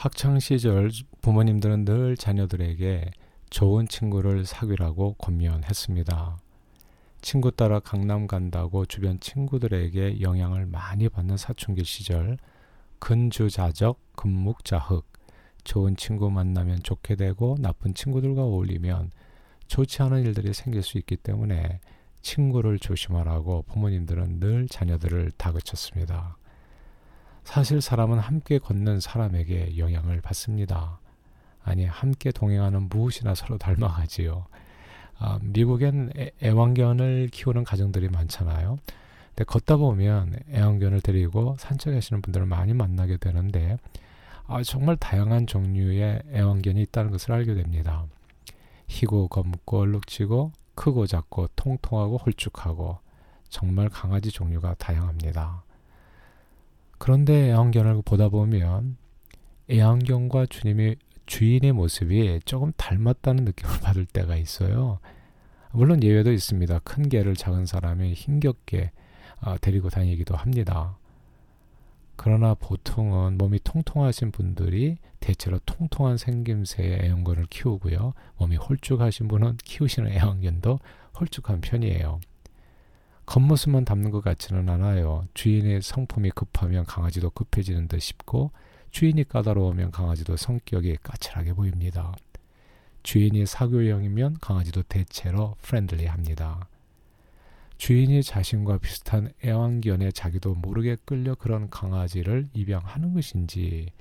학창 시절 부모님들은 늘 자녀들에게 좋은 친구를 사귀라고 권면했습니다. 친구 따라 강남 간다고 주변 친구들에게 영향을 많이 받는 사춘기 시절 근주자적, 근묵자흑 좋은 친구 만나면 좋게 되고 나쁜 친구들과 어울리면 좋지 않은 일들이 생길 수 있기 때문에 친구를 조심하라고 부모님들은 늘 자녀들을 다그쳤습니다. 사실 사람은 함께 걷는 사람에게 영향을 받습니다. 아니, 함께 동행하는 무엇이나 서로 닮아가지요. 아, 미국엔 애, 왕견을 키우는 가정들이 많잖아요. 근데 걷다 보면 애완견을 데리고 산책하시는 분들을 많이 만나게 되는데 아, 정말 다양한 종류의 애완견이 있다는 것을 알게 됩니다. 희고 검고 얼룩지고 크고 작고 통통하고 홀쭉하고 정말 강아지 종류가 다양합니다. 그런데 애완견을 보다 보면 애완견과 주님의 주인의 모습이 조금 닮았다는 느낌을 받을 때가 있어요. 물론 예외도 있습니다. 큰 개를 작은 사람이 힘겹게 어, 데리고 다니기도 합니다. 그러나 보통은 몸이 통통하신 분들이 대체로 통통한 생김새의 애완견을 키우고요. 몸이 홀쭉하신 분은 키우시는 애완견도 홀쭉한 편이에요. 겉모습만 담는 것 같지는 않아요. 주인의 성품이 급하면 강아지도 급해지는 듯 싶고 주인이 까다로우면 강아지도 성격이 까칠하게 보입니다. 주인이 사교형이면 강아지도 대체로 프렌들리합니다. 주인이 자신과 비슷한 애완견에 자기도 모르게 끌려 그런 강아지를 입양하는 것인지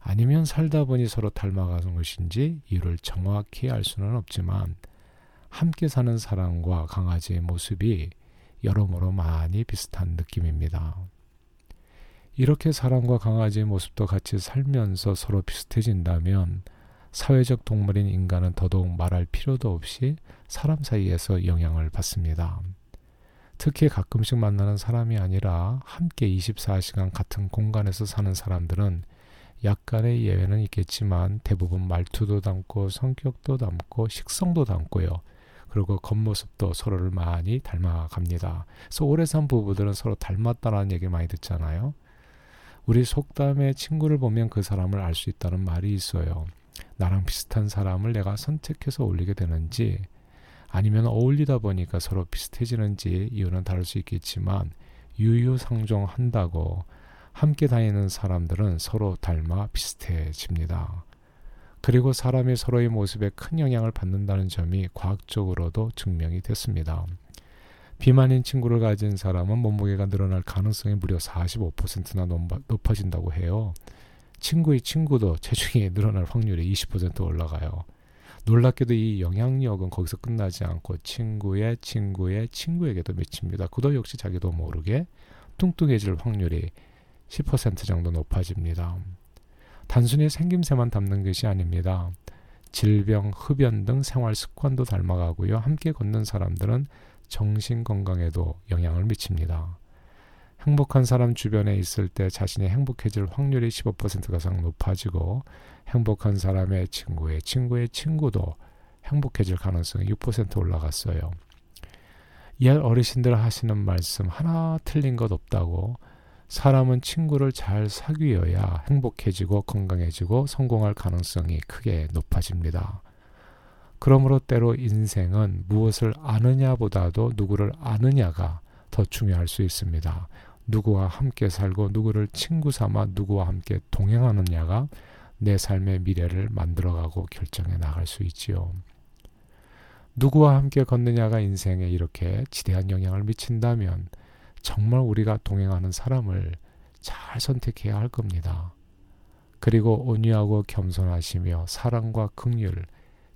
아니면 살다 보니 서로 닮아가는 것인지 이유를 정확히 알 수는 없지만 함께 사는 사람과 강아지의 모습이 여러모로 많이 비슷한 느낌입니다. 이렇게 사람과 강아지의 모습도 같이 살면서 서로 비슷해진다면 사회적 동물인 인간은 더더욱 말할 필요도 없이 사람 사이에서 영향을 받습니다. 특히 가끔씩 만나는 사람이 아니라 함께 24시간 같은 공간에서 사는 사람들은 약간의 예외는 있겠지만 대부분 말투도 닮고 성격도 닮고 식성도 닮고요. 그리고 겉모습도 서로를 많이 닮아갑니다. 그래서 오래 산 부부들은 서로 닮았다라는 얘기 많이 듣잖아요. 우리 속담에 친구를 보면 그 사람을 알 수 있다는 말이 있어요. 나랑 비슷한 사람을 내가 선택해서 올리게 되는지 아니면 어울리다 보니까 서로 비슷해지는지 이유는 다를 수 있겠지만 유유상종한다고 함께 다니는 사람들은 서로 닮아 비슷해집니다. 그리고 사람이 서로의 모습에 큰 영향을 받는다는 점이 과학적으로도 증명이 됐습니다. 비만인 친구를 가진 사람은 몸무게가 늘어날 가능성이 무려 45%나 높아진다고 해요. 친구의 친구도 체중이 늘어날 확률이 20% 올라가요. 놀랍게도 이 영향력은 거기서 끝나지 않고 친구의 친구의 친구에게도 미칩니다. 그도 역시 자기도 모르게 뚱뚱해질 확률이 10% 정도 높아집니다. 단순히 생김새만 담는 것이 아닙니다. 질병, 흡연 등 생활 습관도 닮아가고요. 함께 걷는 사람들은 정신 건강에도 영향을 미칩니다. 행복한 사람 주변에 있을 때 자신이 행복해질 확률이 15% 가량 높아지고 행복한 사람의 친구의 친구의 친구도 행복해질 가능성이 6% 올라갔어요. 옛 어르신들 하시는 말씀 하나 틀린 것 없다고 사람은 친구를 잘 사귀어야 행복해지고 건강해지고 성공할 가능성이 크게 높아집니다. 그러므로 때로 인생은 무엇을 아느냐보다도 누구를 아느냐가 더 중요할 수 있습니다. 누구와 함께 살고 누구를 친구 삼아 누구와 함께 동행하느냐가 내 삶의 미래를 만들어가고 결정해 나갈 수 있지요. 누구와 함께 걷느냐가 인생에 이렇게 지대한 영향을 미친다면 정말 우리가 동행하는 사람을 잘 선택해야 할 겁니다. 그리고 온유하고 겸손하시며 사랑과 긍휼,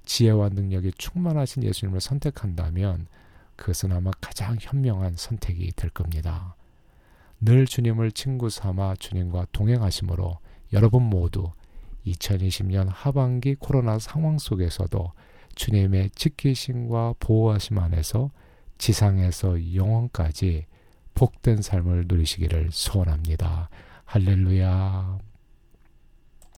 지혜와 능력이 충만하신 예수님을 선택한다면 그것은 아마 가장 현명한 선택이 될 겁니다. 늘 주님을 친구 삼아 주님과 동행하심으로 여러분 모두 2020년 하반기 코로나 상황 속에서도 주님의 지키심과 보호하심 안에서 지상에서 영원까지 복된 삶을 누리시기를 소원합니다. 할렐루야.